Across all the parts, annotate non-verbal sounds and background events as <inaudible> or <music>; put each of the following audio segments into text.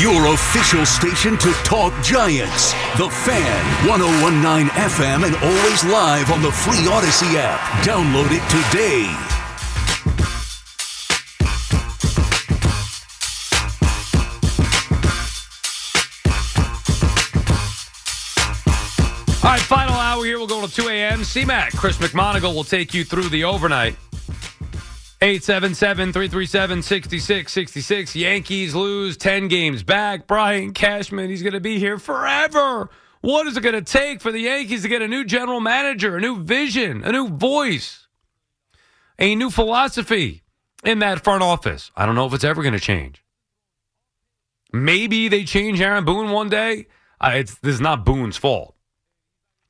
Your official station to talk Giants. The Fan, 1019 FM, and always live on the free Odyssey app. Download it today. All right, final hour here. We'll go to 2 a.m. CMAC, Chris McMonigle will take you through the overnight. 877 337 6666. Yankees lose 10 games back. Brian Cashman, he's going to be here forever. What is it going to take for the Yankees to get a new general manager, a new vision, a new voice, a new philosophy in that front office? I don't know if it's ever going to change. Maybe they change Aaron Boone one day. Uh, it's, this is not Boone's fault.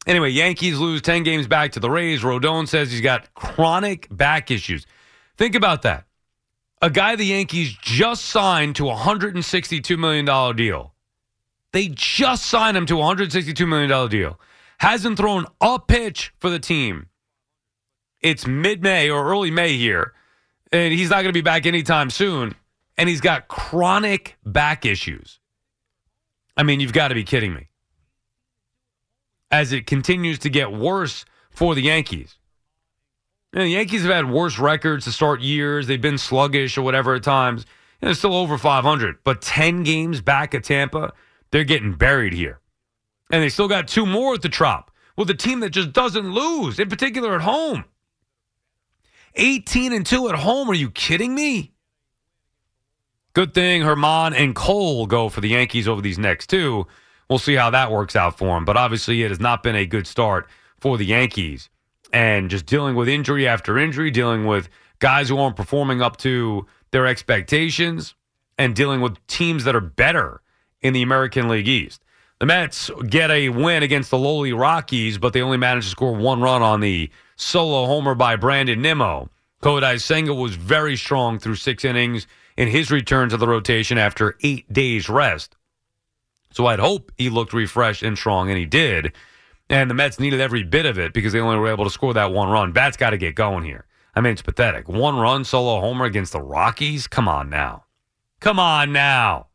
Anyway, Yankees lose 10 games back to the Rays. Rodon says he's got chronic back issues. Think about that. A guy the Yankees just signed to a $162 million deal. They just signed him to a $162 million deal. Hasn't thrown a pitch for the team. It's mid May or early May here, and he's not going to be back anytime soon. And he's got chronic back issues. I mean, you've got to be kidding me as it continues to get worse for the Yankees. Know, the Yankees have had worse records to start years. They've been sluggish or whatever at times. They're still over 500, but 10 games back at Tampa, they're getting buried here. And they still got two more at the Trop with a team that just doesn't lose, in particular at home. 18 and 2 at home. Are you kidding me? Good thing German and Cole go for the Yankees over these next two. We'll see how that works out for them. But obviously, it has not been a good start for the Yankees. And just dealing with injury after injury, dealing with guys who aren't performing up to their expectations, and dealing with teams that are better in the American League East. The Mets get a win against the lowly Rockies, but they only managed to score one run on the solo homer by Brandon Nimmo. Kodai Senga was very strong through six innings in his return to the rotation after eight days rest. So I'd hope he looked refreshed and strong, and he did. And the Mets needed every bit of it because they only were able to score that one run. Bats got to get going here. I mean, it's pathetic. One run solo homer against the Rockies? Come on now. Come on now.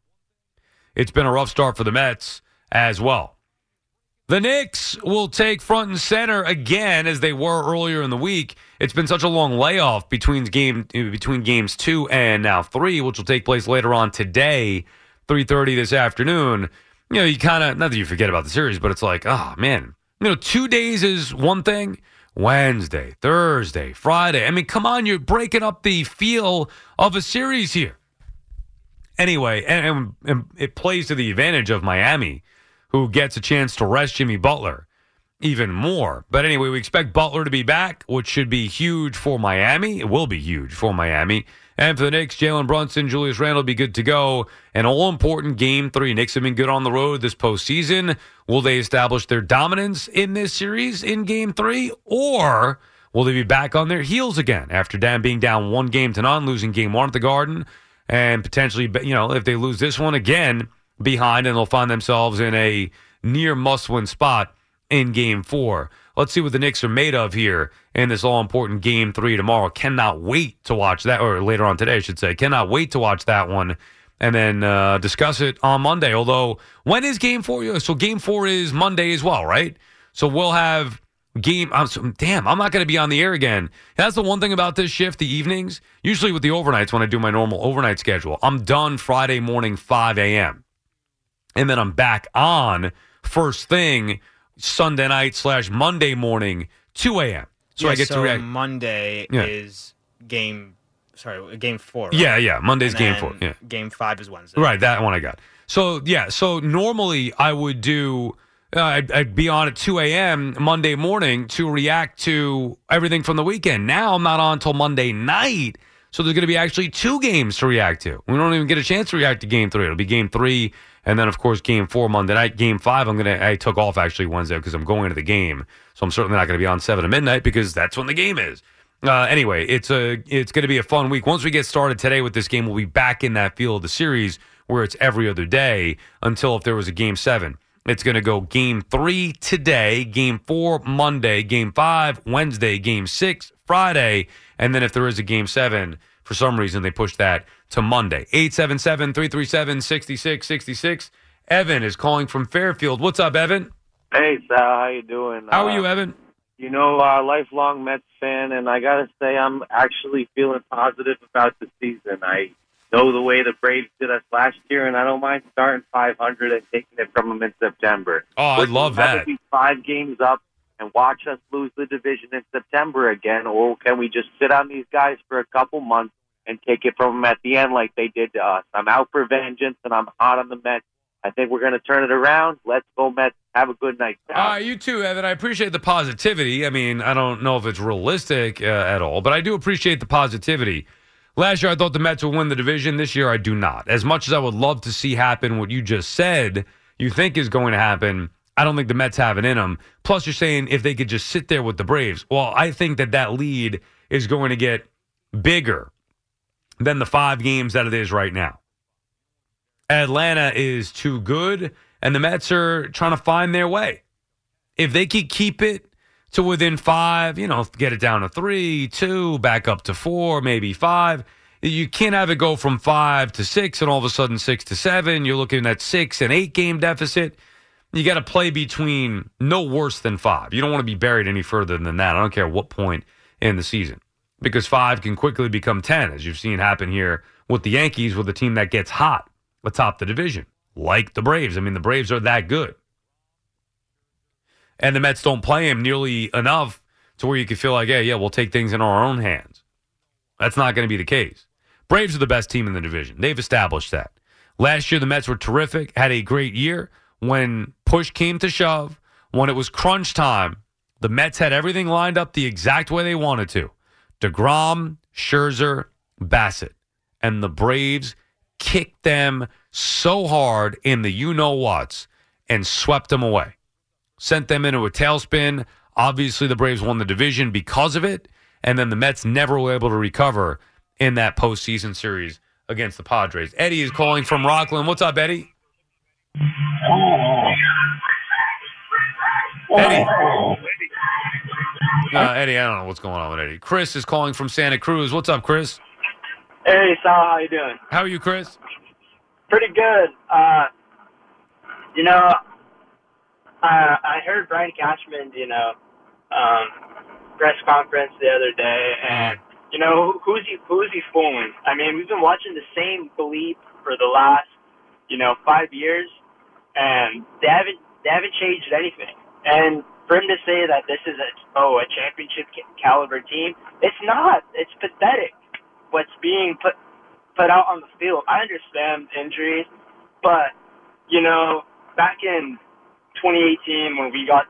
It's been a rough start for the Mets as well. The Knicks will take front and center again as they were earlier in the week. It's been such a long layoff between game between games 2 and now 3, which will take place later on today, 3:30 this afternoon. You know, you kind of not that you forget about the series, but it's like, oh man, you know, 2 days is one thing. Wednesday, Thursday, Friday. I mean, come on, you're breaking up the feel of a series here. Anyway, and, and, and it plays to the advantage of Miami, who gets a chance to rest Jimmy Butler even more. But anyway, we expect Butler to be back, which should be huge for Miami. It will be huge for Miami. And for the Knicks, Jalen Brunson, Julius Randle will be good to go. An all important game three. Knicks have been good on the road this postseason. Will they establish their dominance in this series in game three? Or will they be back on their heels again after Dan being down one game to none, losing game one at the Garden? And potentially, you know, if they lose this one again behind and they'll find themselves in a near must win spot in game four. Let's see what the Knicks are made of here in this all important game three tomorrow. Cannot wait to watch that, or later on today, I should say. Cannot wait to watch that one and then uh, discuss it on Monday. Although, when is game four? So, game four is Monday as well, right? So, we'll have game. I'm so, damn, I'm not going to be on the air again. That's the one thing about this shift, the evenings. Usually with the overnights, when I do my normal overnight schedule, I'm done Friday morning, 5 a.m. And then I'm back on first thing Sunday night slash Monday morning, 2 a.m. So Yeah, I get so to react. Monday Yeah. is game. Sorry, game four. right? Yeah, yeah. Monday's game four. Yeah. Game five is Wednesday. Right, that one I got. So yeah, so normally I would do. Uh, I'd, I'd be on at 2 a.m. Monday morning to react to everything from the weekend. Now I'm not on until Monday night, so there's going to be actually two games to react to. We don't even get a chance to react to Game Three. It'll be Game Three, and then of course Game Four Monday night. Game Five, I'm gonna. I took off actually Wednesday because I'm going to the game, so I'm certainly not going to be on seven to midnight because that's when the game is. Uh, anyway, it's a it's going to be a fun week. Once we get started today with this game, we'll be back in that field of the series where it's every other day until if there was a game seven. It's going to go game three today, game four Monday, game five Wednesday, game six Friday, and then if there is a game seven, For some reason, they pushed that to Monday. 877 337 6666. Evan is calling from Fairfield. What's up, Evan? Hey, Sal, how you doing? How are Uh, you, Evan? You know, uh, lifelong Mets fan, and I gotta say, I'm actually feeling positive about the season. I know the way the Braves did us last year, and I don't mind starting 500 and taking it from them in September. Oh, I love that. Be five games up and watch us lose the division in September again, or can we just sit on these guys for a couple months and take it from them at the end like they did to us? I'm out for vengeance, and I'm hot on the Mets. I think we're going to turn it around. Let's go, Mets. Have a good night. Uh, you too, Evan. I appreciate the positivity. I mean, I don't know if it's realistic uh, at all, but I do appreciate the positivity. Last year, I thought the Mets would win the division. This year, I do not. As much as I would love to see happen what you just said, you think is going to happen, I don't think the Mets have it in them. Plus, you're saying if they could just sit there with the Braves. Well, I think that that lead is going to get bigger than the five games that it is right now. Atlanta is too good, and the Mets are trying to find their way. If they could keep it to within five, you know, get it down to three, two, back up to four, maybe five. You can't have it go from five to six and all of a sudden six to seven. You're looking at six and eight game deficit. You got to play between no worse than five. You don't want to be buried any further than that. I don't care what point in the season because five can quickly become 10, as you've seen happen here with the Yankees, with a team that gets hot atop the division, like the Braves. I mean, the Braves are that good. And the Mets don't play him nearly enough to where you could feel like, yeah, yeah, we'll take things in our own hands. That's not going to be the case. Braves are the best team in the division. They've established that. Last year, the Mets were terrific, had a great year. When push came to shove, when it was crunch time, the Mets had everything lined up the exact way they wanted to. DeGrom, Scherzer, Bassitt. And the Braves kicked them so hard in the you know whats and swept them away. Sent them into a tailspin. Obviously, the Braves won the division because of it. And then the Mets never were able to recover in that postseason series against the Padres. Eddie is calling from Rockland. What's up, Eddie? Eddie. Uh, Eddie, I don't know what's going on with Eddie. Chris is calling from Santa Cruz. What's up, Chris? Hey, Sal, how you doing? How are you, Chris? Pretty good. Uh, you know, I I heard Brian Cashman, you know, um, press conference the other day, and you know, who's he who's he fooling? I mean, we've been watching the same bleep for the last, you know, five years, and they haven't they haven't changed anything. And for him to say that this is a oh a championship caliber team, it's not. It's pathetic. What's being put put out on the field. I understand injuries, but you know, back in 2018 when we got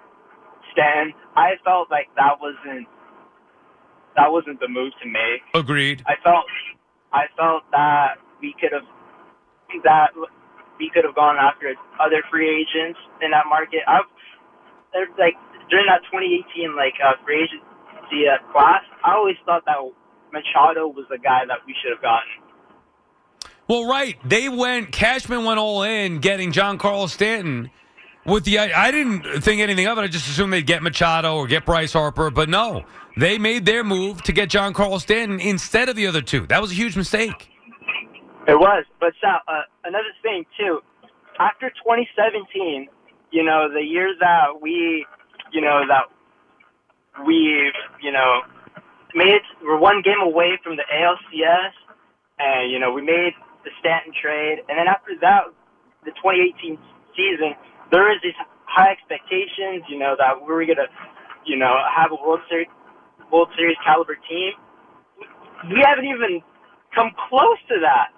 Stan, I felt like that wasn't that wasn't the move to make. Agreed. I felt I felt that we could have that we could have gone after other free agents in that market. I there's like during that 2018 like uh, free agency uh, class, I always thought that Machado was the guy that we should have gotten. Well, right. They went, Cashman went all in getting Giancarlo Stanton. With the, I I didn't think anything of it. I just assumed they'd get Machado or get Bryce Harper, but no, they made their move to get Giancarlo Stanton instead of the other two. That was a huge mistake. It was, but Sal, uh, another thing too. After 2017, you know, the year that we, you know, that we, you know, made we're one game away from the ALCS, and you know we made the Stanton trade, and then after that, the 2018 season, there is these high expectations, you know, that we were gonna, you know, have a World Series, World Series caliber team. We haven't even come close to that.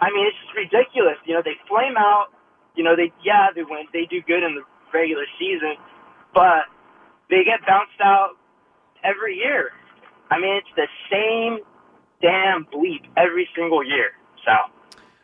I mean, it's just ridiculous. You know, they flame out. You know, they yeah, they win. They do good in the regular season, but they get bounced out every year. I mean, it's the same damn bleep every single year. So.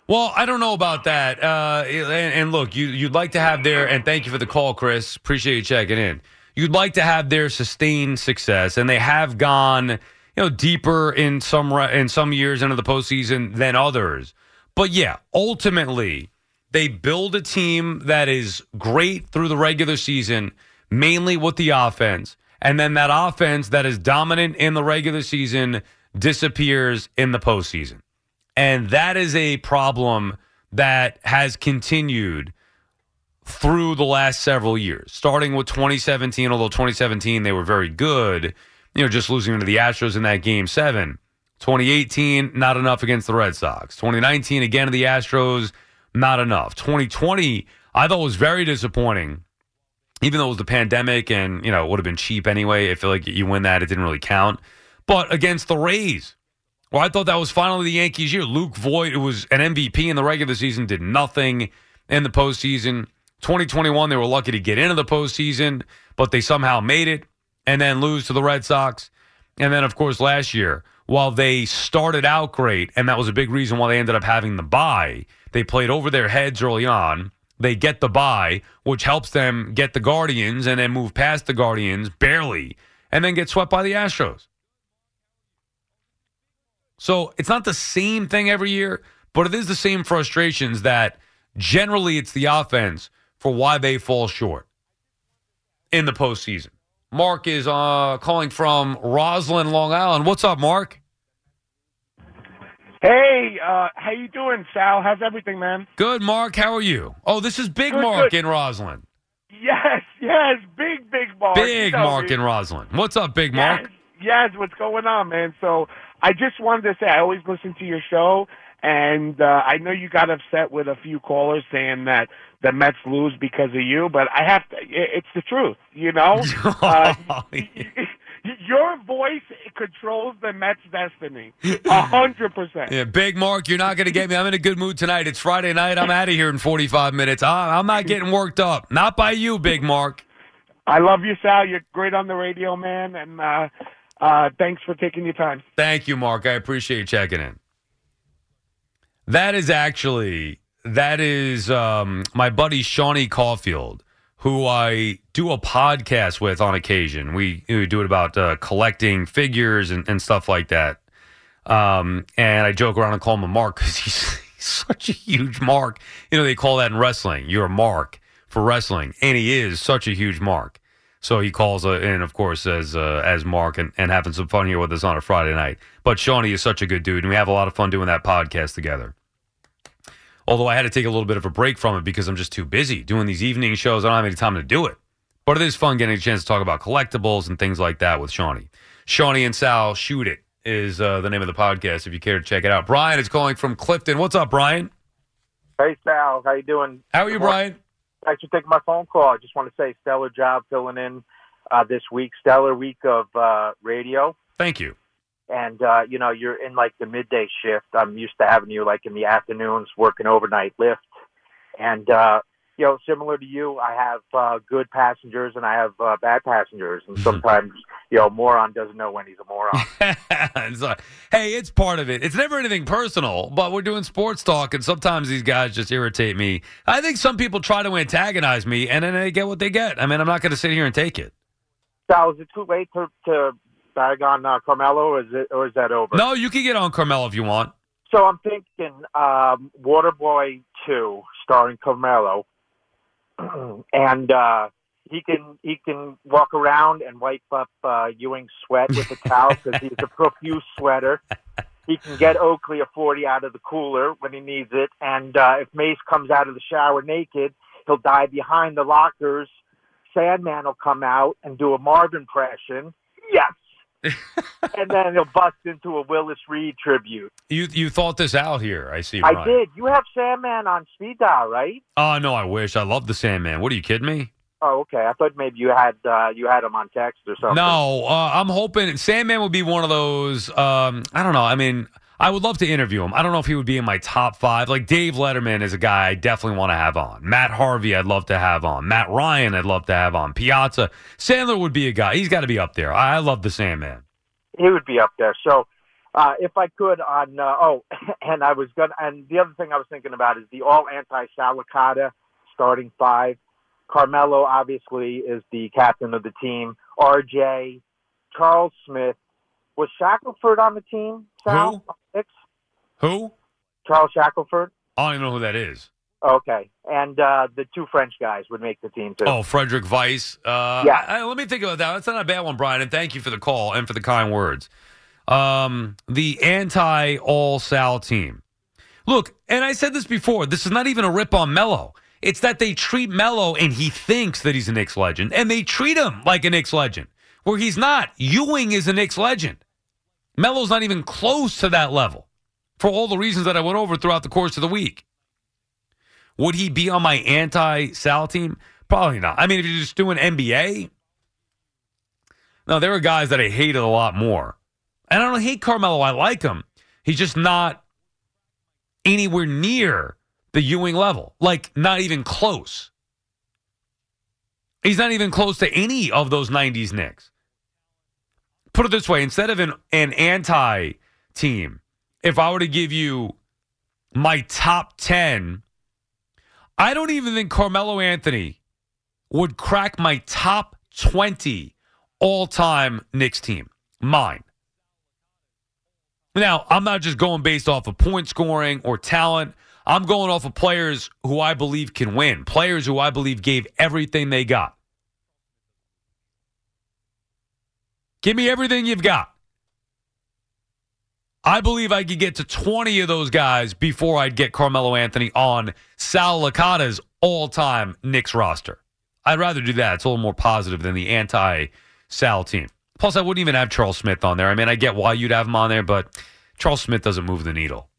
Well, I don't know about that. Uh, and, and look, you, you'd like to have their, and thank you for the call, Chris. Appreciate you checking in. You'd like to have their sustained success, and they have gone, you know, deeper in some in some years into the postseason than others. But yeah, ultimately, they build a team that is great through the regular season, mainly with the offense, and then that offense that is dominant in the regular season disappears in the postseason. And that is a problem that has continued through the last several years, starting with 2017, although 2017 they were very good, you know, just losing to the Astros in that game seven. 2018, not enough against the Red Sox. 2019, again to the Astros, not enough. 2020, I thought was very disappointing, even though it was the pandemic and, you know, it would have been cheap anyway. I feel like you win that, it didn't really count. But against the Rays, well, I thought that was finally the Yankees' year. Luke Voit, who was an MVP in the regular season, did nothing in the postseason. 2021, they were lucky to get into the postseason, but they somehow made it and then lose to the Red Sox. And then, of course, last year, while they started out great, and that was a big reason why they ended up having the bye, they played over their heads early on. They get the bye, which helps them get the Guardians and then move past the Guardians barely, and then get swept by the Astros. So it's not the same thing every year, but it is the same frustrations that generally it's the offense for why they fall short in the postseason. Mark is uh, calling from Roslyn, Long Island. What's up, Mark? Hey, uh, how you doing, Sal? How's everything, man? Good, Mark. How are you? Oh, this is Big Good, Mark good. in Roslyn. Yes, yes, big, big Mark. Big You know Mark me. in Roslyn. What's up, Big Mark? Yes, yes, what's going on, man? So I just wanted to say I always listen to your show, and uh, I know you got upset with a few callers saying that the Mets lose because of you, but I have to. It's the truth, you know. <laughs> uh, your voice controls the Mets' destiny, <laughs> a hundred percent. Yeah, Big Mark, you're not going to get me. I'm in a good mood tonight. It's Friday night. I'm out of here in 45 minutes. I'm not getting worked up. Not by you, Big Mark. I love you, Sal. You're great on the radio, man, and uh, uh, thanks for taking your time. Thank you, Mark. I appreciate you checking in. That is actually that is um, my buddy Shawnee Caulfield, who I do a podcast with on occasion. We, we do it about uh, collecting figures and, and stuff like that. Um, and I joke around and call him a mark because <laughs> he's, he's such a huge mark. You know, they call that in wrestling. You're a mark for wrestling, and he is such a huge mark. So he calls uh, in, of course, as uh, as Mark and, and having some fun here with us on a Friday night. But Shawnee is such a good dude, and we have a lot of fun doing that podcast together. Although I had to take a little bit of a break from it because I'm just too busy doing these evening shows. I don't have any time to do it. But it is fun getting a chance to talk about collectibles and things like that with Shawnee. Shawnee and Sal Shoot It is uh, the name of the podcast if you care to check it out. Brian is calling from Clifton. What's up, Brian? Hey Sal, how you doing? How are you, Brian? Thanks for taking my phone call. I just want to say stellar job filling in uh, this week. Stellar week of uh, radio. Thank you. And uh, you know, you're in like the midday shift. I'm used to having you like in the afternoons working overnight lift. And uh, you know, similar to you, I have uh, good passengers and I have uh, bad passengers. And sometimes, you know, moron doesn't know when he's a moron. <laughs> Like, hey, it's part of it. It's never anything personal, but we're doing sports talk, and sometimes these guys just irritate me. I think some people try to antagonize me, and then they get what they get. I mean, I'm not going to sit here and take it. Sal, is it too late to, to bag on uh, Carmelo, or is it, or is that over? No, you can get on Carmelo if you want. So I'm thinking um, Waterboy 2, starring Carmelo, <clears throat> and uh, he can he can walk around and wipe up uh, Ewing's sweat with a towel <laughs> because he's a profuse sweater. He can get Oakley a 40 out of the cooler when he needs it, and uh, if Mace comes out of the shower naked, he'll dive behind the lockers. Sandman will come out and do a Marv impression. Yes. <laughs> and then he'll bust into a Willis Reed tribute. You you thought this out here. I see. I did. You have Sandman on speed dial, right? Oh no, I wish. I love the Sandman. What are you kidding me? Oh, okay. I thought maybe you had uh, you had him on text or something. No, uh, I'm hoping Sandman would be one of those. Um, I don't know. I mean, I would love to interview him. I don't know if he would be in my top five. Like Dave Letterman is a guy I definitely want to have on. Matt Harvey, I'd love to have on. Matt Ryan, I'd love to have on. Piazza, Sandler would be a guy. He's got to be up there. I love the Sandman. he would be up there. So, uh, if I could, on uh, oh, <laughs> and I was gonna, and the other thing I was thinking about is the all anti Sal Licata starting five. Carmelo obviously is the captain of the team. RJ, Charles Smith, was Shackelford on the team? Sal? Six? Who? Charles Shackelford. I don't even know who that is. Okay, and uh, the two French guys would make the team too. Oh, Frederic Weis. Uh, Yeah. I- I- let me think about that. That's not a bad one, Brian. And thank you for the call and for the kind words. um, the anti All Sal team. Look, and I said this before. This is not even a rip on Melo. It's that they treat Melo and he thinks that he's a Knicks legend, and they treat him like a Knicks legend, where he's not. Ewing is a Knicks legend. Melo's not even close to that level for all the reasons that I went over throughout the course of the week. Would he be on my anti Sal team? Probably not. I mean, if you're just doing NBA, no, there are guys that I hated a lot more. And I don't hate Carmelo. I like him. He's just not anywhere near the Ewing level. Like, not even close. He's not even close to any of those 90s Knicks. Put it this way instead of an, an anti team, if I were to give you my top 10, I don't even think Carmelo Anthony would crack my top 20 all time Knicks team. Mine. Now, I'm not just going based off of point scoring or talent. I'm going off of players who I believe can win, players who I believe gave everything they got. Give me everything you've got. I believe I could get to 20 of those guys before I'd get Carmelo Anthony on Sal Licata's all time Knicks roster. I'd rather do that. It's a little more positive than the anti Sal team. Plus, I wouldn't even have Charles Smith on there. I mean, I get why you'd have him on there, but Charles Smith doesn't move the needle.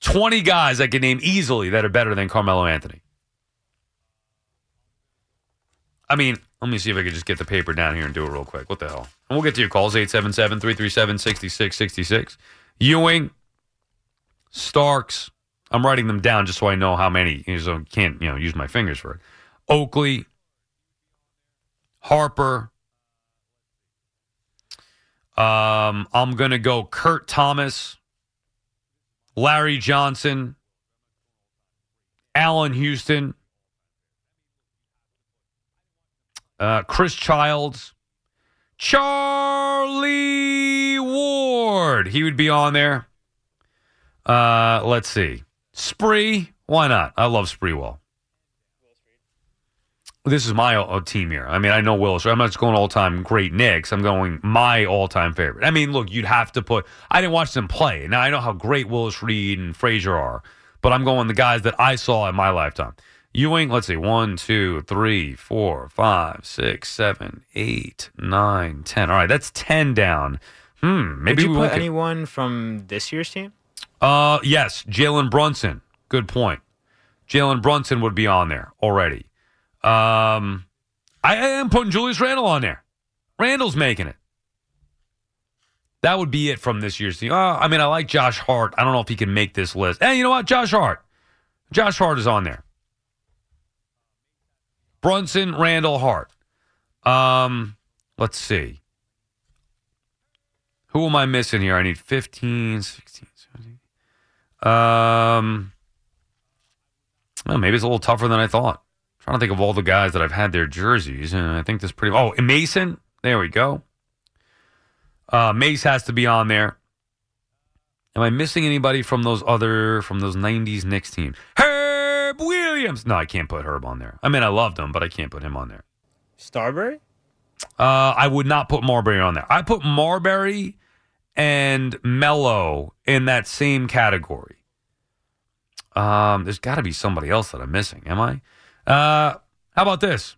Twenty guys I could name easily that are better than Carmelo Anthony. I mean, let me see if I could just get the paper down here and do it real quick. What the hell? And we'll get to your calls 877 337 6666. Ewing, Starks. I'm writing them down just so I know how many. So I can't, you know, use my fingers for it. Oakley, Harper. Um, I'm going to go Kurt Thomas, Larry Johnson, Allan Houston, uh, Chris Childs, Charlie Ward. He would be on there. Uh, let's see. Spree. Why not? I love Sprewell this is my uh, team here. I mean, I know Willis. I'm not just going all time great Knicks. I'm going my all time favorite. I mean, look, you'd have to put. I didn't watch them play. Now I know how great Willis Reed and Frazier are, but I'm going the guys that I saw in my lifetime. Ewing, let's see, one, two, three, four, five, six, seven, eight, nine, ten. All right, that's ten down. Hmm, maybe Did you we put get- anyone from this year's team? Uh, yes, Jalen Brunson. Good point. Jalen Brunson would be on there already. Um, I am putting Julius Randle on there. Randle's making it. That would be it from this year's team. Uh, I mean, I like Josh Hart. I don't know if he can make this list. Hey, you know what? Josh Hart. Josh Hart is on there. Brunson, Randle, Hart. Um, let's see. Who am I missing here? I need 15, 16, 17. Um, well, maybe it's a little tougher than I thought. trying to think of all the guys that I've had their jerseys, and I think this pretty. Oh, Mason. There we go. Uh, Mace has to be on there. Am I missing anybody from those other from those '90s Knicks team? Herb Williams. No, I can't put Herb on there. I mean, I loved him, but I can't put him on there. Starbury? Uh, I would not put Marbury on there. I put Marbury and Melo in that same category. Um, there's got to be somebody else that I'm missing. Am I? Uh, how about this?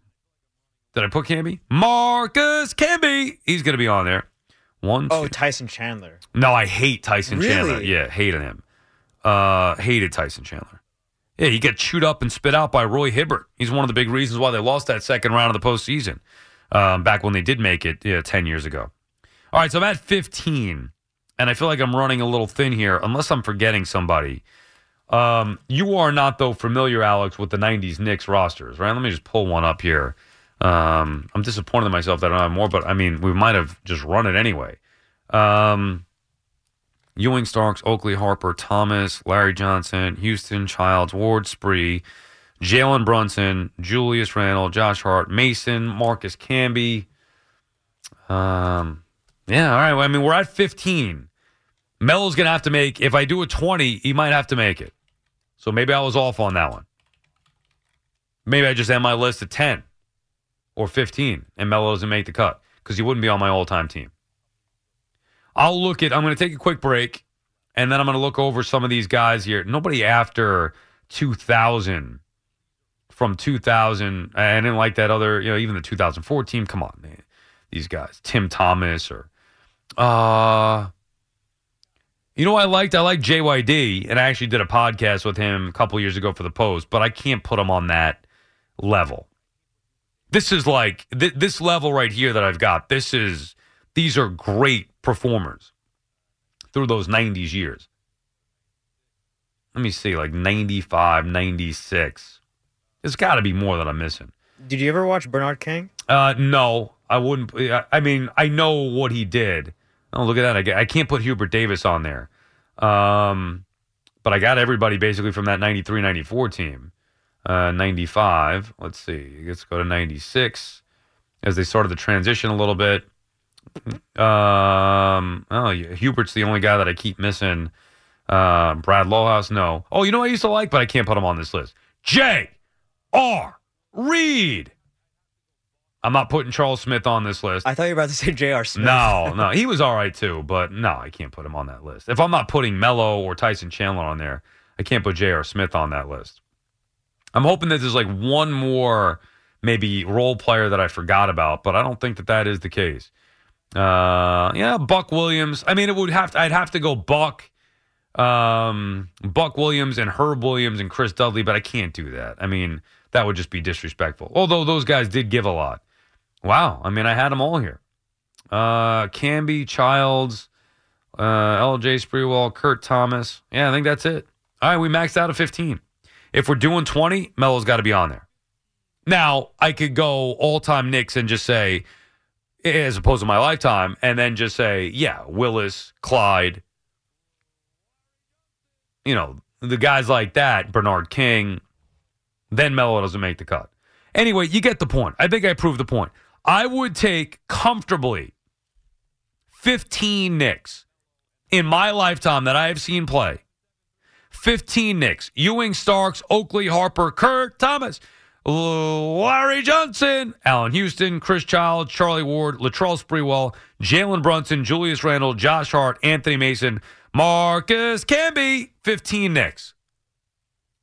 Did I put Camby? Marcus Camby. He's going to be on there. One, Oh, two- Tyson Chandler. no, I hate Tyson Chandler. Yeah, hated him. Uh, hated Tyson Chandler. Yeah, he got chewed up and spit out by Roy Hibbert. He's one of the big reasons why they lost that second round of the postseason um, back when they did make it yeah, 10 years ago. All right, so I'm at 15, and I feel like I'm running a little thin here, unless I'm forgetting somebody. Um, you are not, though, familiar, Alex, with the 90s Knicks rosters, right? Let me just pull one up here. Um, I'm disappointed in myself that I don't have more, but I mean, we might have just run it anyway. Um, Ewing, Starks, Oakley, Harper, Thomas, Larry Johnson, Houston, Childs, Ward, Spree, Jalen Brunson, Julius Randle, Josh Hart, Mason, Marcus Camby. Um, yeah, all right. Well, I mean, we're at 15. Melo's going to have to make, if I do a 20, he might have to make it. So maybe I was off on that one. Maybe I just end my list at 10. or 15, and Melo doesn't make the cut because he wouldn't be on my all time team. I'll look at, I'm going to take a quick break, and then I'm going to look over some of these guys here. Nobody after 2000 from 2000. I didn't like that other, you know, even the 2014. team. Come on, man. These guys, Tim Thomas or, uh, you know, I liked. I liked JYD, and I actually did a podcast with him a couple years ago for the Post. But I can't put him on that level. This is like th- this level right here that I've got. This is these are great performers through those 90s years. Let me see, like 95, 96. There's got to be more that I'm missing. Did you ever watch Bernard King? Uh, no, I wouldn't. I- mean, I know what he did. Oh, look at that! I can't put Hubert Davis on there, um, but I got everybody basically from that 93, 94 team. Uh, 95. Let's see. Let's go to 96 as they started the transition a little bit. Um, oh, yeah, Hubert's the only guy that I keep missing. Uh, Brad Lohaus, no. Oh, you know what I used to like, but I can't put him on this list. J. R. Reid. I'm not putting Charles Smith on this list. I thought you were about to say J.R. Smith. No, no, he was all right too, but no, I can't put him on that list. If I'm not putting Melo or Tyson Chandler on there, I can't put J.R. Smith on that list. I'm hoping that there's like one more maybe role player that I forgot about, but I don't think that that is the case. Uh, yeah, Buck Williams. I mean, it would have to, I'd have to go Buck, um, Buck Williams and Herb Williams and Chris Dudley, but I can't do that. I mean, that would just be disrespectful. Although those guys did give a lot. Wow. I mean, I had them all here. Uh, Camby, Childs, uh, LJ Sprewell, Kurt Thomas. Yeah, I think that's it. All right, we maxed out at 15. If we're doing 20, Melo's got to be on there. Now, I could go all time Knicks and just say, as opposed to my lifetime, and then just say, yeah, Willis, Clyde, you know, the guys like that, Bernard King, then Melo doesn't make the cut. Anyway, you get the point. I think I proved the point. I would take comfortably 15 Knicks in my lifetime that I have seen play. 15 Knicks. Ewing, Starks, Oakley, Harper, Kurt, Thomas, Larry Johnson, Allan Houston, Chris Child, Charlie Ward, Latrell Sprewell, Jalen Brunson, Julius Randle, Josh Hart, Anthony Mason, Marcus Camby. 15 Knicks.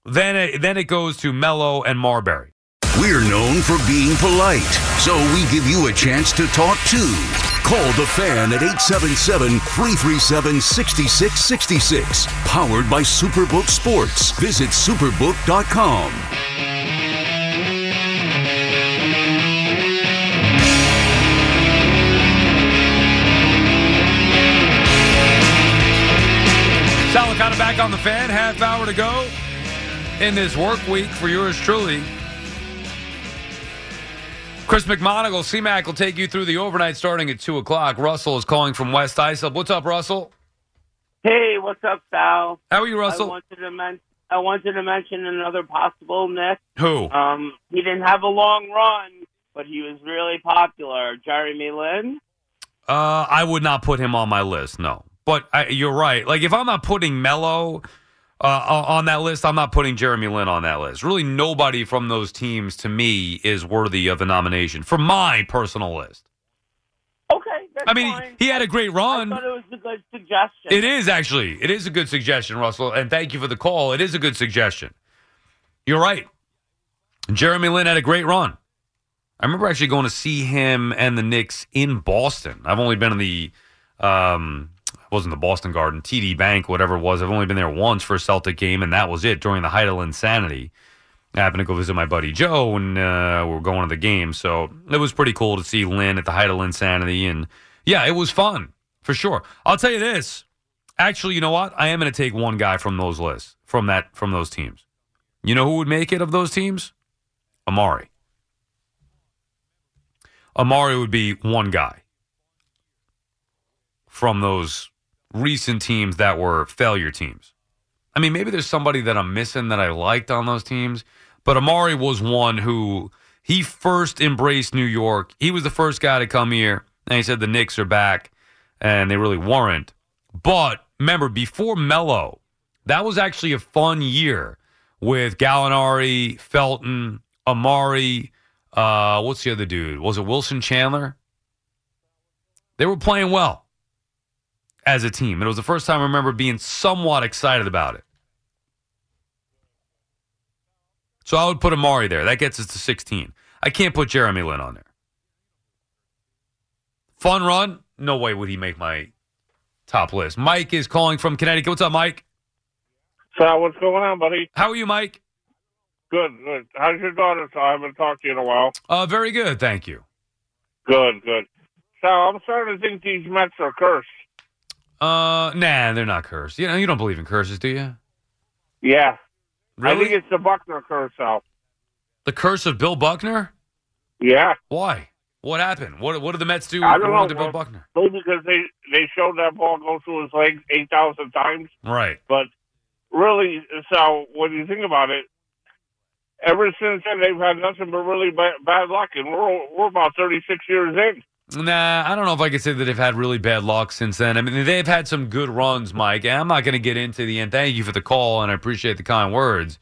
Then it, then it goes to Melo and Marbury. We're known for being polite, so we give you a chance to talk too. Call the fan at 877 337 6666. Powered by Superbook Sports. Visit superbook.com. Back on the fan. Half hour to go in this work week for yours truly. Chris McMonigle, CMAC will take you through the overnight starting at 2 o'clock. Russell is calling from West Islip. What's up, Russell? Hey, what's up, Sal? How are you, I Russell? wanted to men- I wanted to mention another possible Knick. Who? Um, he didn't have a long run, but he was really popular. Jeremy Lin. Uh, I would not put him on my list, no. But I, you're right. Like, if I'm not putting Melo uh, on that list, I'm not putting Jeremy Lin on that list. Really, nobody from those teams, to me, is worthy of a nomination for my personal list. Okay, I mean, fine. he, had a great I run. thought it was a good suggestion. It is actually. It is a good suggestion, Russell, and thank you for the call. It is a good suggestion. You're right. Jeremy Lin had a great run. I remember actually going to see him and the Knicks in Boston. I've only been in the um wasn't the Boston Garden, TD Bank, whatever it was. I've only been there once for a Celtic game, and that was it during the height of insanity. I happened to go visit my buddy Joe, and uh, we are going to the game, so it was pretty cool to see Lin at the height of insanity, and yeah, it was fun for sure. I'll tell you this. Actually, you know what? I am going to take one guy from those lists, from that, from those teams. You know who would make it of those teams? Amar'e. Amar'e would be one guy from those recent teams that were failure teams. I mean, maybe there's somebody that I'm missing that I liked on those teams, but Amar'e was one who he first embraced New York. He was the first guy to come here, and he said the Knicks are back, and they really weren't. But remember, before Melo, that was actually a fun year with Gallinari, Felton, Amar'e, Uh, what's the other dude? Was it Wilson Chandler? They were playing well as a team. It was the first time I remember being somewhat excited about it. So I would put Amar'e there. That gets us to 16. I can't put Jeremy Lin on there. Fun run? No way would he make my top list. Mike is calling from Connecticut. What's up, Mike? So what's going on, buddy? How are you, Mike? Good, good. How's your daughter? So I haven't talked to you in a while. Uh, very good, thank you. Good, good. So I'm starting to think these Mets are cursed. Uh, nah, they're not cursed. You know, you don't believe in curses, do you? Yeah. I Really? think it's the Buckner curse, Al. the curse of Bill Buckner? Yeah. Why? What happened? What What did the Mets do I don't know, to Bill Buckner? Maybe because they they showed that ball go through his legs eight thousand times. Right. But really, so when you think about it, ever since then they've had nothing but really bad, bad luck, and we're we're about thirty six years in. Nah, I don't know if I could say that they've had really bad luck since then. I mean, they've had some good runs, Mike. And I'm not going to get into the end. Thank you for the call, and I appreciate the kind words.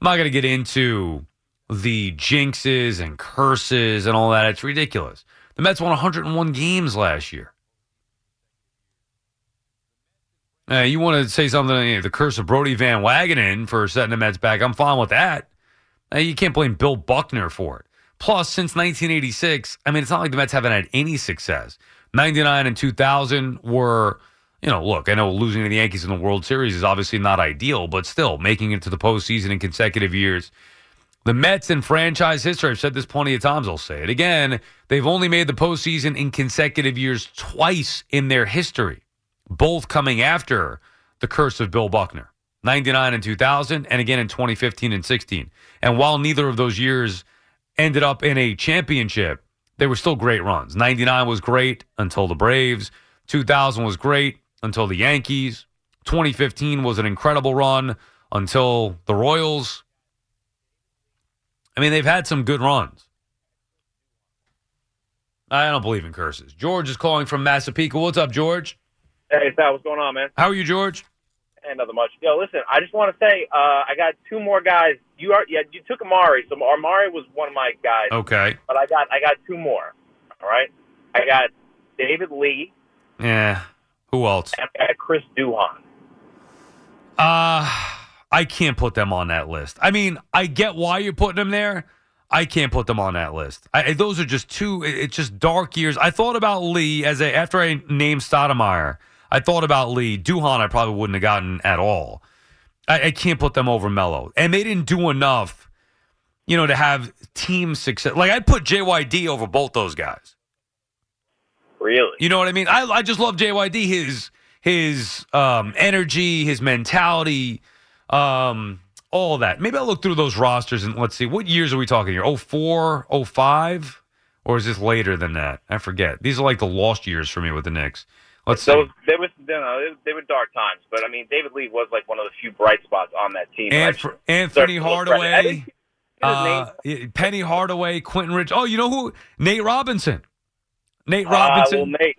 I'm not going to get into the jinxes and curses and all that. It's ridiculous. The Mets won 101 games last year. Uh, you want to say something, you know, the curse of Brodie Van Wagenen for setting the Mets back? I'm fine with that. Uh, you can't blame Bill Buckner for it. Plus, since 1986, I mean, it's not like the Mets haven't had any success. 99 and 2000 were, you know, look, I know losing to the Yankees in the World Series is obviously not ideal, but still making it to the postseason in consecutive years. The Mets in franchise history, I've said this plenty of times, I'll say it again, they've only made the postseason in consecutive years twice in their history, both coming after the curse of Bill Buckner 99 and 2000, and again in 2015 and 16. And while neither of those years ended up in a championship, they were still great runs. 99 was great until the Braves, 2000 was great until the Yankees, 2015 was an incredible run until the Royals. I mean, they've had some good runs. I don't believe in curses. George is calling from Massapequa. What's up, George? Hey, Sal, what's going on, man? How are you, George? And nothing much. Yo, listen, I just want to say, uh, I got two more guys. You are, yeah, you took Amar'e, so Amar'e was one of my guys, Okay. but I got, I got two more. All right, I got David Lee Yeah. Who else? and I got Chris Duhon. Uh, I can't put them on that list. I mean, I get why you're putting them there. I can't put them on that list. I, those are just two. It's just dark years. I thought about Lee as a after I named Stoudemire. I thought about Lee. Duhon, I probably wouldn't have gotten at all. I, I can't put them over Melo, and they didn't do enough, you know, to have team success. Like I'd put JYD over both those guys. Really? You know what I mean? I I just love JYD his his um, energy, his mentality, um, all that. Maybe I'll look through those rosters and let's see what years are we talking here? 04, 05? or is this later than that? I forget. These are like the lost years for me with the Knicks. Let's see. Those, they was, you know, they, were dark times, but I mean, David Lee was like one of the few bright spots on that team. I Anth- Anthony They're full of credit. I Hardaway, didn't get his name. uh, Penny Hardaway, Quentin Rich. Oh, you know who? Nate Robinson. Nate Uh, Robinson. well, Nate.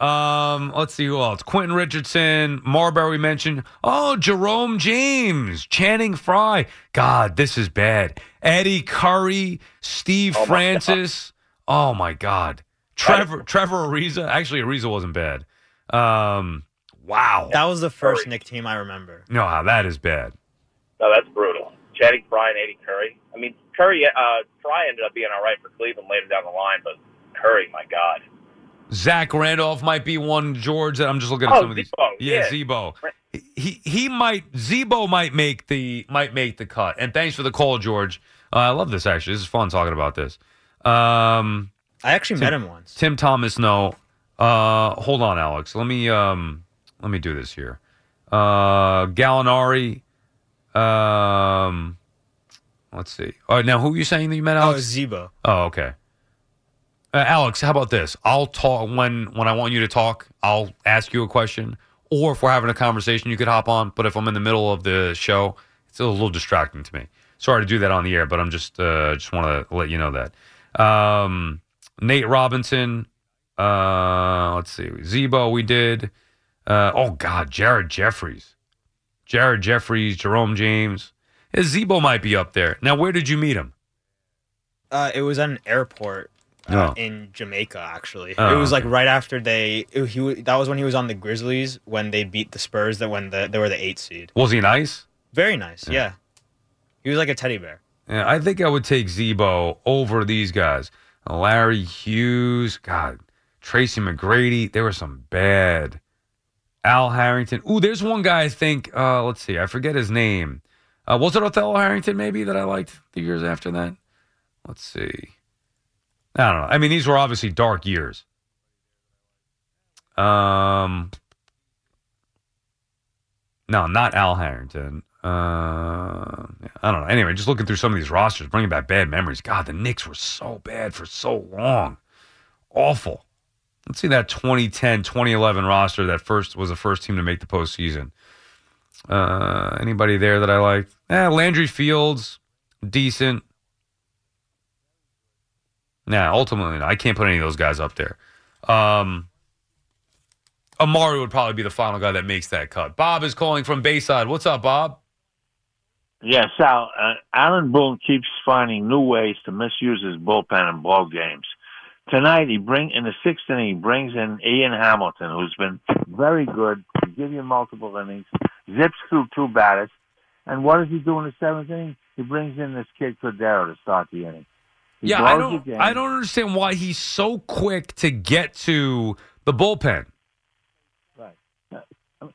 Um, let's see who else. Quentin Richardson, Marbury mentioned. Oh, Jerome James, Channing Frye. God, this is bad. Eddie Curry, Steve Oh, my Francis. Oh my God. Trevor Trevor Ariza. Actually, Ariza wasn't bad. Um, wow. That was the first Knick team I remember. No, that is bad. No, that's brutal. Channing Frye and Eddie Curry. I mean, Curry, uh, Frye ended up being all right for Cleveland later down the line, but Curry, my God. Zach Randolph might be one. George, that I'm just looking at Oh, some of these. Z-Bo, Yeah, yeah. Z-Bo. He he might Z-Bo might make the might make the cut. And thanks for the call, George. Uh, I love this actually. This is fun talking about this. Um, I actually met him once. Tim Thomas, no. Uh, hold on, Alex. Let me um let me do this here. Uh, Gallinari. Um, let's see. All right, now who are you saying that you met, Oh, Alex? Z-Bo. Oh, okay. Uh, Alex, how about this? I'll talk when when I want you to talk. I'll ask you a question, or if we're having a conversation, you could hop on. But if I'm in the middle of the show, it's a little distracting to me. Sorry to do that on the air, but I'm just uh, just want to let you know that. Um, Nate Robinson. Uh, let's see, Z-Bo. We did. Uh, oh God, Jared Jeffries, Jared Jeffries, Jerome James. Yeah, Z-Bo might be up there. Now, where did you meet him? Uh, it was at an airport uh, Oh. in Jamaica. Actually, Oh, it was like right after they. It, he that was when he was on the Grizzlies when they beat the Spurs. That when the, they were the eight seed. Was he nice? Very nice. Yeah. He was like a teddy bear. Yeah, I think I would take Z-Bo over these guys. Larry Hughes, God, Tracy McGrady. There were some bad. Al Harrington. Ooh, there's one guy I think. Uh, let's see, I forget his name. Uh, was it Othello Harrington? Maybe that I liked the years after that. Let's see. I don't know. I mean, these were obviously dark years. Um, no, not Al Harrington. Uh, I don't know. Anyway, just looking through some of these rosters, bringing back bad memories. God, the Knicks were so bad for so long. Awful. Let's see that 2010, 2011 roster that first was the first team to make the postseason. Uh, anybody there that I liked? Eh, Landry Fields, decent. Nah, ultimately, I can't put any of those guys up there. Um, Amar'e would probably be the final guy that makes that cut. Bob is calling from Bayside. What's up, Bob? Yeah, Sal. Uh, Aaron Boone keeps finding new ways to misuse his bullpen in ball games. Tonight, he bring in the sixth inning, he brings in Ian Hamilton, who's been very good. Give you multiple innings, zips through two batters, and what does he do in the seventh inning? He brings in this kid Cordero to start the inning. He yeah, I don't. I don't understand why he's so quick to get to the bullpen. Right. Uh, uh,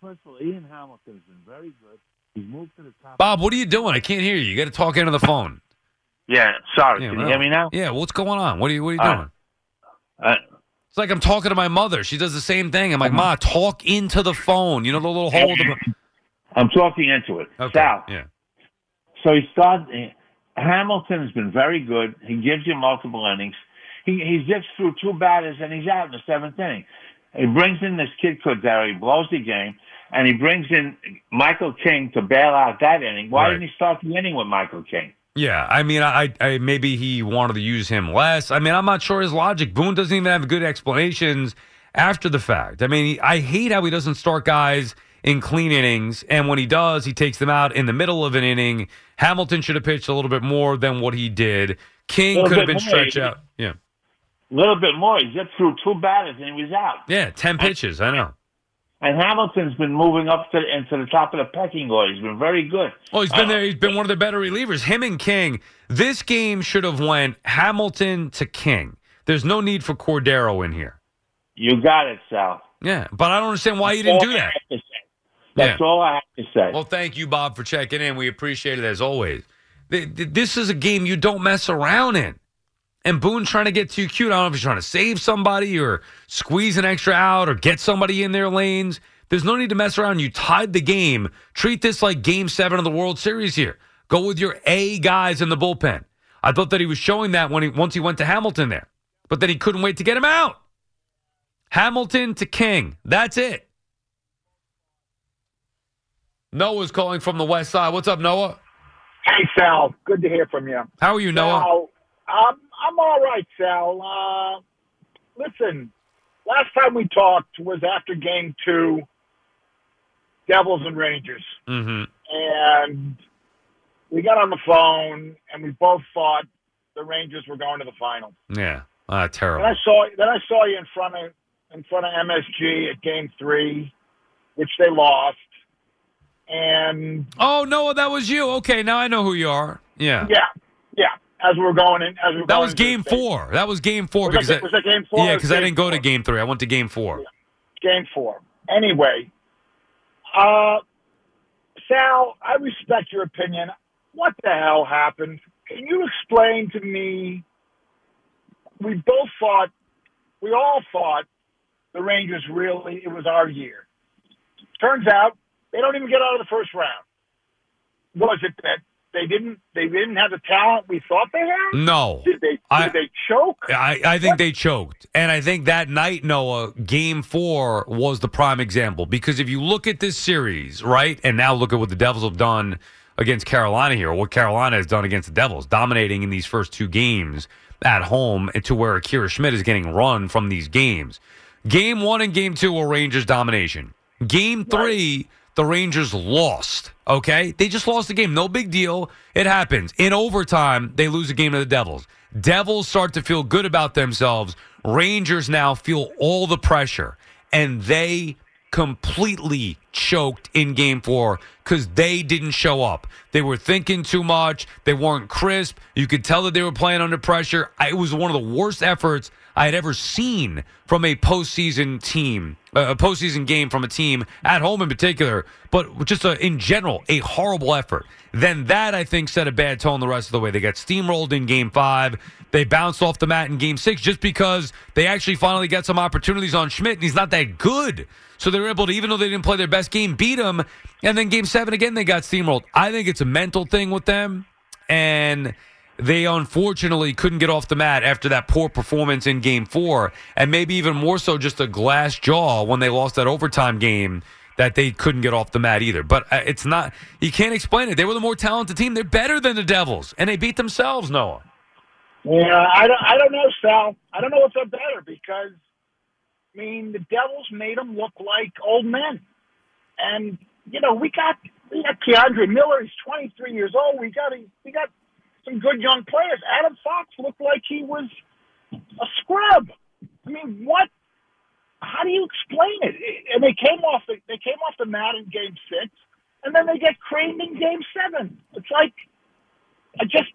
First of all, Ian Hamilton's been very good. He's moved to the top. Bob, what are you doing? I can't hear you. You got to talk into the phone. Yeah, sorry. Yeah, Can well, you hear me now? Yeah, what's going on? What are you? What are you Uh, doing? Uh, It's like I'm talking to my mother. She does the same thing. I'm like, Ma, talk into the phone. You know the little hole. The... I'm talking into it. Okay. Sal, Yeah. So he started. Hamilton has been very good. He gives you multiple innings. He he zips through two batters and he's out in the seventh inning. He brings in this kid Cordero. He blows the game, and he brings in Michael King to bail out that inning. Why Right. didn't he start the inning with Michael King? Yeah, I mean, I, I maybe he wanted to use him less. I mean, I'm not sure his logic. Boone doesn't even have good explanations after the fact. I mean, he, I hate how he doesn't start guys in clean innings, and when he does, he takes them out in the middle of an inning. Hamilton should have pitched a little bit more than what he did. King could have been stretched out. Yeah, little bit more. He zipped through two batters and he was out. yeah, ten pitches. I know. And Hamilton's been moving up to into the top of the pecking order. He's been very good. Oh, he's been uh, there. He's been one of the better relievers. Him and King. This game should have went Hamilton to King. There's no need for Cordero in here. You got it, Sal. Yeah, but I don't understand why you didn't do that. That's all I have to say. Well, thank you, Bob, for checking in. We appreciate it as always. Th- th- This is a game you don't mess around in. And Boone trying to get too cute. I don't know if he's trying to save somebody or squeeze an extra out or get somebody in their lanes. There's no need to mess around. You tied the game. Treat this like game seven of the World Series here. Go with your A guys in the bullpen. I thought that he was showing that when he once he went to Hamilton there, but then he couldn't wait to get him out. Hamilton to King. That's it. Noah's calling from the west side. What's up, Noah? Hey, Sal. Good to hear from you. How are you, Noah? Um, I'm all right, Sal. Uh, listen, last time we talked was after Game Two, Devils and Rangers, Mm-hmm. and we got on the phone and we both thought the Rangers were going to the final. Yeah. Ah, Then terrible. I saw then I saw you in front of in front of MSG at Game Three, which they lost, and Oh, no, that was you. Okay, now I know who you are. Yeah. yeah, yeah. As we we're going in, as we were That going was game four. That was game four. Was that because ga- was that game four Yeah, because I didn't go to game three. I went to game four. game four. Anyway, uh, Sal, I respect your opinion. What the hell happened? Can you explain to me? We both thought, we all thought, the Rangers really it was our year. Turns out they don't even get out of the first round. Was it that they didn't they didn't have the talent we thought they had? No. Did they did I- they choke? I, I think they choked. And I think that night, Noah, game four was the prime example. Because if you look at this series, right, and now look at what the Devils have done against Carolina here, what Carolina has done against the Devils, dominating in these first two games at home and to where Akira Schmid is getting run from these games. Game one and game two were Rangers domination. Game three, the Rangers lost. Okay, they just lost the game. No big deal. It happens. In overtime, they lose a game to the Devils. Devils start to feel good about themselves. Rangers now feel all the pressure, and they completely choked in game four because they didn't show up. They were thinking too much. They weren't crisp. You could tell that they were playing under pressure. It was one of the worst efforts I had ever seen from a postseason team, a postseason game from a team at home in particular, but just a, in general, a horrible effort. Then that, I think, set a bad tone the rest of the way. They got steamrolled in game five. They bounced off the mat in game six just because they actually finally got some opportunities on Schmid, and he's not that good. So they were able to, even though they didn't play their best game, beat him. And then game seven, again, they got steamrolled. I think it's a mental thing with them. And they unfortunately couldn't get off the mat after that poor performance in game four. And maybe even more so, just a glass jaw when they lost that overtime game that they couldn't get off the mat either. But uh, it's not, you can't explain it. They were the more talented team. They're better than the Devils. And they beat themselves, Noah. Yeah, I don't, I don't know, Sal. I don't know if they're better because, I mean, the Devils made them look like old men. And, you know, we got, we got K'Andre Miller. He's 23 years old. We got, a, we got some good young players. Adam Fox looked like he was a scrub. I mean, what? How do you explain it? And they came off the, they came off the mat in game six and then they get creamed in game seven. It's like, I just,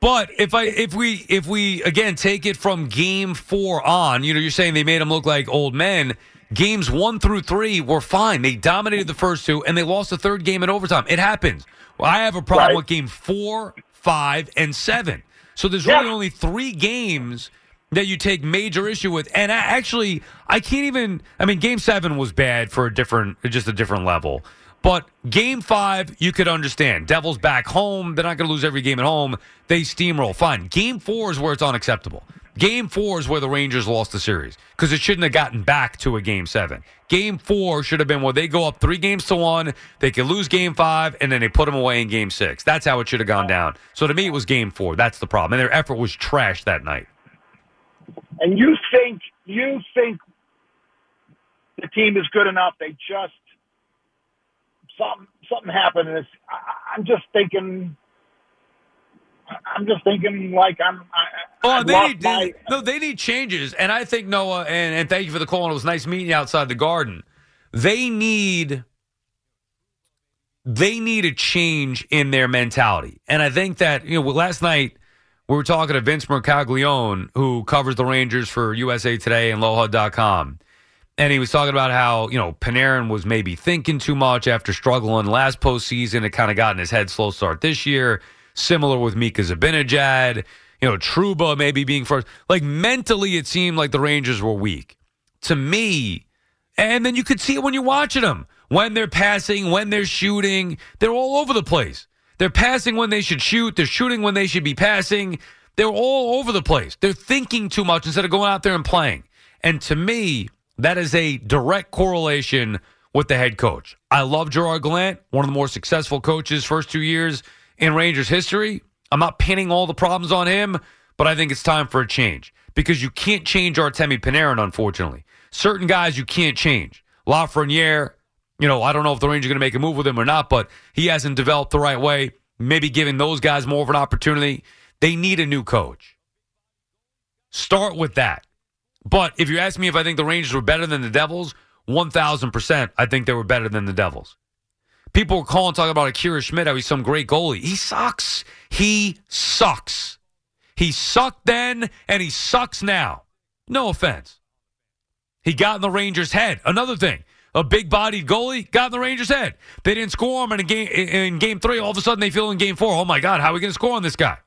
But if I if we if we again take it from game four on, you know, you're saying they made them look like old men. Games one through three were fine. They dominated the first two, and they lost the third game in overtime. It happens. Well, I have a problem Right. with game four, five, and seven. So there's really only three games that you take major issue with. And I, actually, I can't even. I mean, game seven was bad for a different, just a different level. But game five, you could understand. Devils back home. They're not going to lose every game at home. They steamroll. Fine. Game four is where it's unacceptable. Game four is where the Rangers lost the series because it shouldn't have gotten back to a game seven. Game four should have been where they go up three games to one. They could lose game five, and then they put them away in game six. That's how it should have gone down. So to me, it was game four. That's the problem. And their effort was trash that night. and you think, you think the team is good enough. They just, something, something happened. And it's, I, I'm just thinking, I'm just thinking like I'm, I, Oh, they need my, no, they need changes, and I think Noah and, and thank you for the call. And it was nice meeting you outside the garden. They need they need a change in their mentality, and I think that you know last night we were talking to Vince Mercogliano, who covers the Rangers for USA Today and LoHud.com. And he was talking about how, you know, Panarin was maybe thinking too much after struggling last postseason. It kind of got in his head slow start this year. Similar with Mika Zibanejad. You know, Trouba maybe being first. Like mentally, it seemed like the Rangers were weak. To me, and then you could see it when you're watching them. When they're passing, when they're shooting, they're all over the place. They're passing when they should shoot. They're shooting when they should be passing. They're all over the place. They're thinking too much instead of going out there and playing. And to me, that is a direct correlation with the head coach. I love Gerard Gallant, one of the more successful coaches first two years in Rangers history. I'm not pinning all the problems on him, but I think it's time for a change because you can't change Artemi Panarin, unfortunately. Certain guys you can't change. Lafreniere, you know, I don't know if the Rangers are going to make a move with him or not, but he hasn't developed the right way. Maybe giving those guys more of an opportunity. They need a new coach. Start with that. But if you ask me if I think the Rangers were better than the Devils, 1,000%, I think they were better than the Devils. People were calling, talking about Akira Schmid, how he's some great goalie. He sucks. He sucks. He sucked then, and he sucks now. No offense. He got in the Rangers' head. Another thing, a big-bodied goalie got in the Rangers' head. They didn't score him in game in game three. All of a sudden, they feel in game four. Oh my God, how are we going to score on this guy?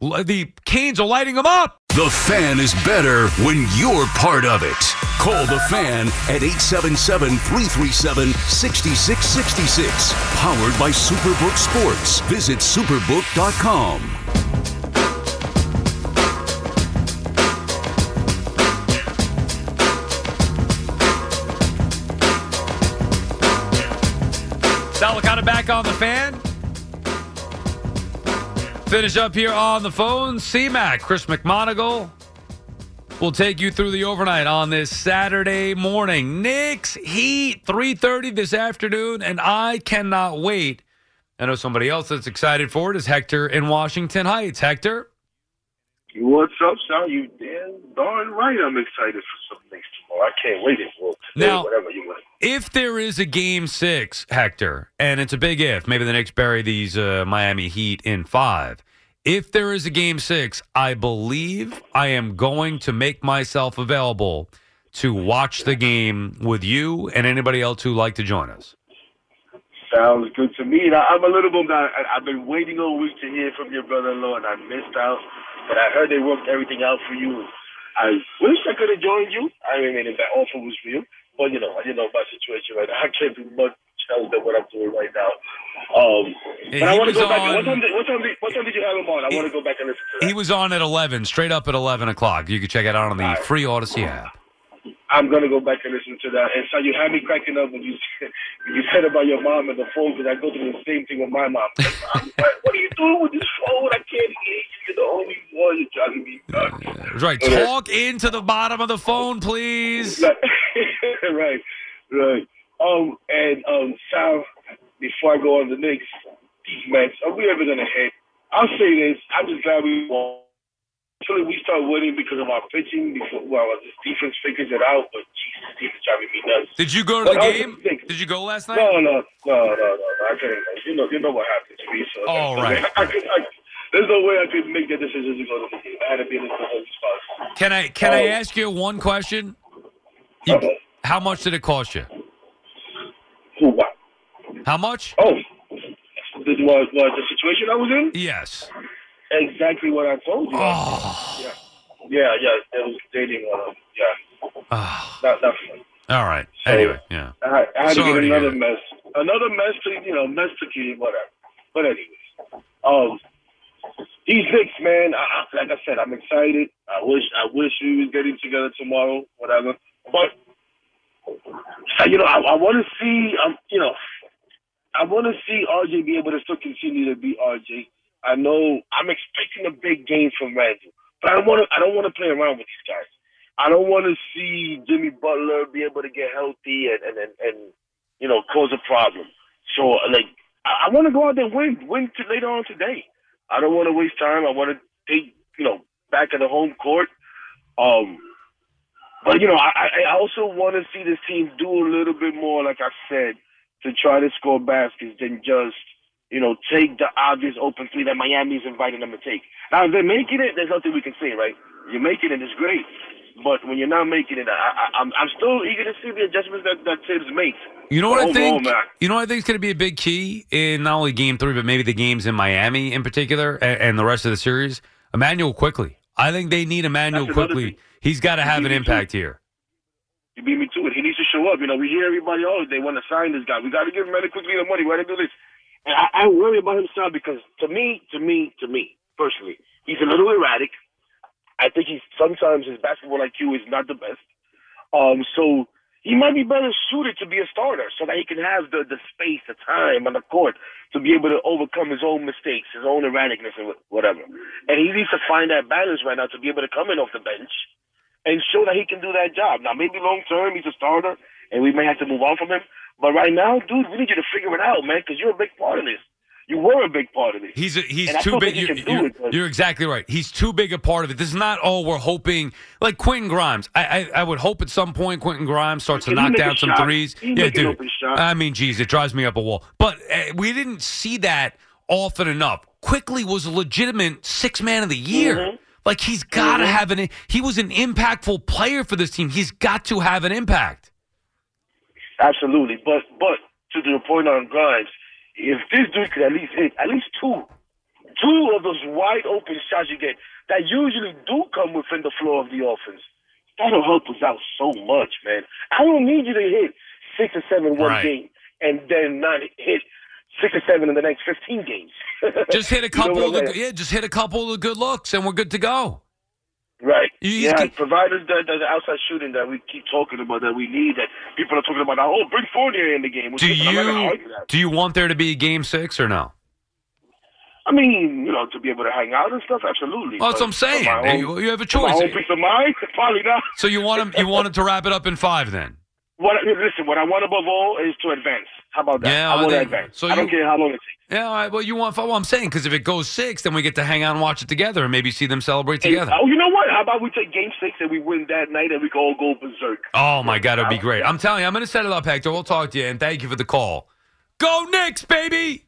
The Canes are lighting him up. The fan is better when you're part of it. Call the fan at 877 337 6666. Powered by Superbook Sports. Visit superbook.com. Sal Licata back on the fan. Finish up here on the phone. CMAC, Chris McMonigle. We'll take you through the overnight on this Saturday morning. Knicks Heat 3:30 this afternoon, and I cannot wait. I know somebody else that's excited for it is Hector in Washington Heights. Hector, What's up, Sal? You damn darn right I'm excited for some things tomorrow. I can't wait today, Now- whatever you want. if there is a game six, Hector, and it's a big if, maybe the Knicks bury these uh, Miami Heat in five. If there is a game six, I believe I am going to make myself available to watch the game with you and anybody else who'd like to join us. Sounds good to me. And I, I'm a little bummed. I, I- I've been waiting all week to hear from your brother-in-law, and I missed out. But I heard they worked everything out for you. I wish I could have joined you. I mean, if that offer was you. But, you know, I didn't know my situation right now. I can't do much else than what I'm doing right now. Um, but I want to go back. on- What time, did, what, time did, what time did you have him on? I want to go back and listen to that. He was on at 11, straight up at 11 o'clock. You can check it out on the free Audacy app. I'm gonna go back and listen to that. And so you had me cracking up when you <laughs> when you said about your mom and the phone because I go through the same thing with my mom. <laughs> Mom, what, what are you doing with this phone? I can't hear you. You're the only one. You're driving me nuts. Right. Talk into the bottom of the phone, please. <laughs> right, right. Um, and um, Sal, before I go on the these Mets, are we ever gonna hit? I'll say this. I'm just glad we won. Actually, we start winning because of our pitching. Before, well, the defense figures it out, but Jesus, it's driving me nuts. Did you go to the But I was game? thinking- Did you go last night? No, no, no, no, no. no. I can't. You know, you know what happened to me. So All right. I could, I, there's no way I could make that decision to go to the game. I had to be in the spot. Can I can I Oh. ask you one question? You- how much did it cost you? What? How much? Oh, this was was the situation I was in. Yes. Exactly what I told you. Oh. Yeah, yeah, yeah. It was dating. Uh, yeah, Ah. not not. All right. So- Anyway, yeah. I, I had Sorry to to get another mess, another mess to you know mess to keep whatever. But anyways, um, these Knicks, man. I, I- like I said, I'm excited. I wish I wish we was getting together tomorrow, whatever. You know, I, I want to see. Um, you know, I want to see RJ be able to still continue to be RJ. I know I'm expecting a big game from Randle, but I don't want to. I don't want to play around with these guys. I don't want to see Jimmy Butler be able to get healthy and and and, and you know cause a problem. So like I, I want to go out there and win, win later on today. I don't want to waste time. I want to take you know back at the home court. Um, but you know I I also want to see this team do a little bit more, like I said, to try to score baskets than just you know take the obvious open three that Miami's inviting them to take. Now if they're making it, there's nothing we can say, right? You're making it, it's great. But when you're not making it, I, I'm still eager to see the adjustments that that Thibs makes. You know what I think? man, You know what I think is going to be a big key in not only Game Three, but maybe the games in Miami in particular, and, and the rest of the series. Immanuel Quickley. I think they need Immanuel That's Quickley. He's got to have an impact here. You beat me to it. He needs to show up. You know, we hear everybody, oh, they want to sign this guy. We got to give him really quickly the money. We got to do this. And I, I worry about him, son, because to me, to me, to me, personally, he's a little erratic. I think he's sometimes his basketball IQ is not the best. Um, so he might be better suited to be a starter, so that he can have the the space, the time on the court to be able to overcome his own mistakes, his own erraticness, and whatever. And he needs to find that balance right now to be able to come in off the bench and show that he can do that job. Now, maybe long term he's a starter, and we may have to move on from him. But right now, dude, we need you to figure it out, man, because you're a big part of this. You were a big part of it. He's a, he's too big. You're, can you're- it, you're exactly right. He's too big a part of it. This is not all we're hoping. Like Quentin Grimes, I, I I would hope at some point Quentin Grimes starts to Can knock down some shot? threes. Yeah, dude. I mean, geez, it drives me up a wall. But uh, we didn't see that often enough. Quickley was a legitimate six man of the year. Mhm. Like he's got to Mhm. have an. He was an impactful player for this team. He's got to have an impact. Absolutely. But but to the point on Grimes, if this dude could at least hit at least two, two of those wide open shots you get that usually do come within the floor of the offense, that'll help us out so much, man. I don't need you to hit six or seven one Right. game and then not hit six or seven in the next fifteen games. Just hit a <laughs> You know couple of the yeah. Just hit a couple of the good looks, and we're good to go. Right. You- you yeah, can- provide us the, the, the outside shooting that we keep talking about that we need. That people are talking about. Oh, bring Fournier in the game. Do listen, I'm not gonna you do you want there to be a game six or no? I mean, you know, to be able to hang out and stuff, absolutely. Well, that's what I'm saying. for my Hey, own- you- have a for My choice. own peace of mind, <laughs> probably not. So you want him? You wanted to wrap it up in five then? What? Listen, what I want above all is to advance. How about that? Yeah, I want to advance. so I don't you- care how long it takes. Yeah, all right. Well, you want? Well, I'm saying because if it goes six, then we get to hang out and watch it together, and maybe see them celebrate And- together. oh, you know what? How about we take Game Six and we win that night and we can all go berserk? Oh my God, it'd be great. I'm telling you, I'm going to set it up, Hector. We'll talk to you, and thank you for the call. Go Knicks, baby!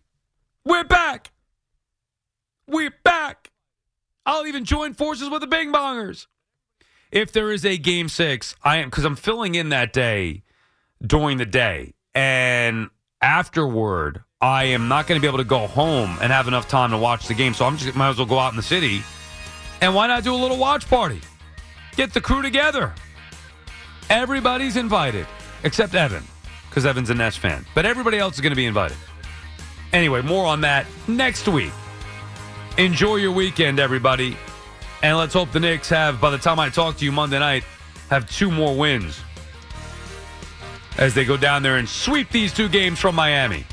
We're back. We're back. I'll even join forces with the Bing Bongers. If there is a game six, I am because I'm filling in that day during the day, and afterward, I am not going to be able to go home and have enough time to watch the game. So I'm just might as well go out in the city, and why not do a little watch party? Get the crew together. Everybody's invited except Evan, because Evan's a Nets fan. But everybody else is going to be invited. Anyway, more on that next week. Enjoy your weekend, everybody. And let's hope the Knicks have, by the time I talk to you Monday night, have two more wins as they go down there and sweep these two games from Miami.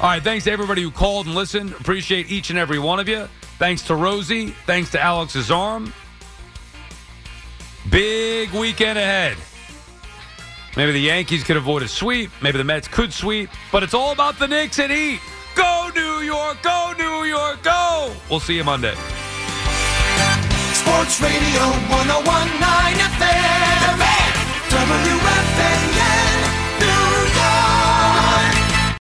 All right, thanks to everybody who called and listened. Appreciate each and every one of you. Thanks to Rosie. Thanks to Alex's arm. Big weekend ahead. Maybe the Yankees could avoid a sweep. Maybe the Mets could sweep. But it's all about the Knicks and Heat. Go New York! Go New York! Go! We'll see you Monday. Sports Radio 1019 FM.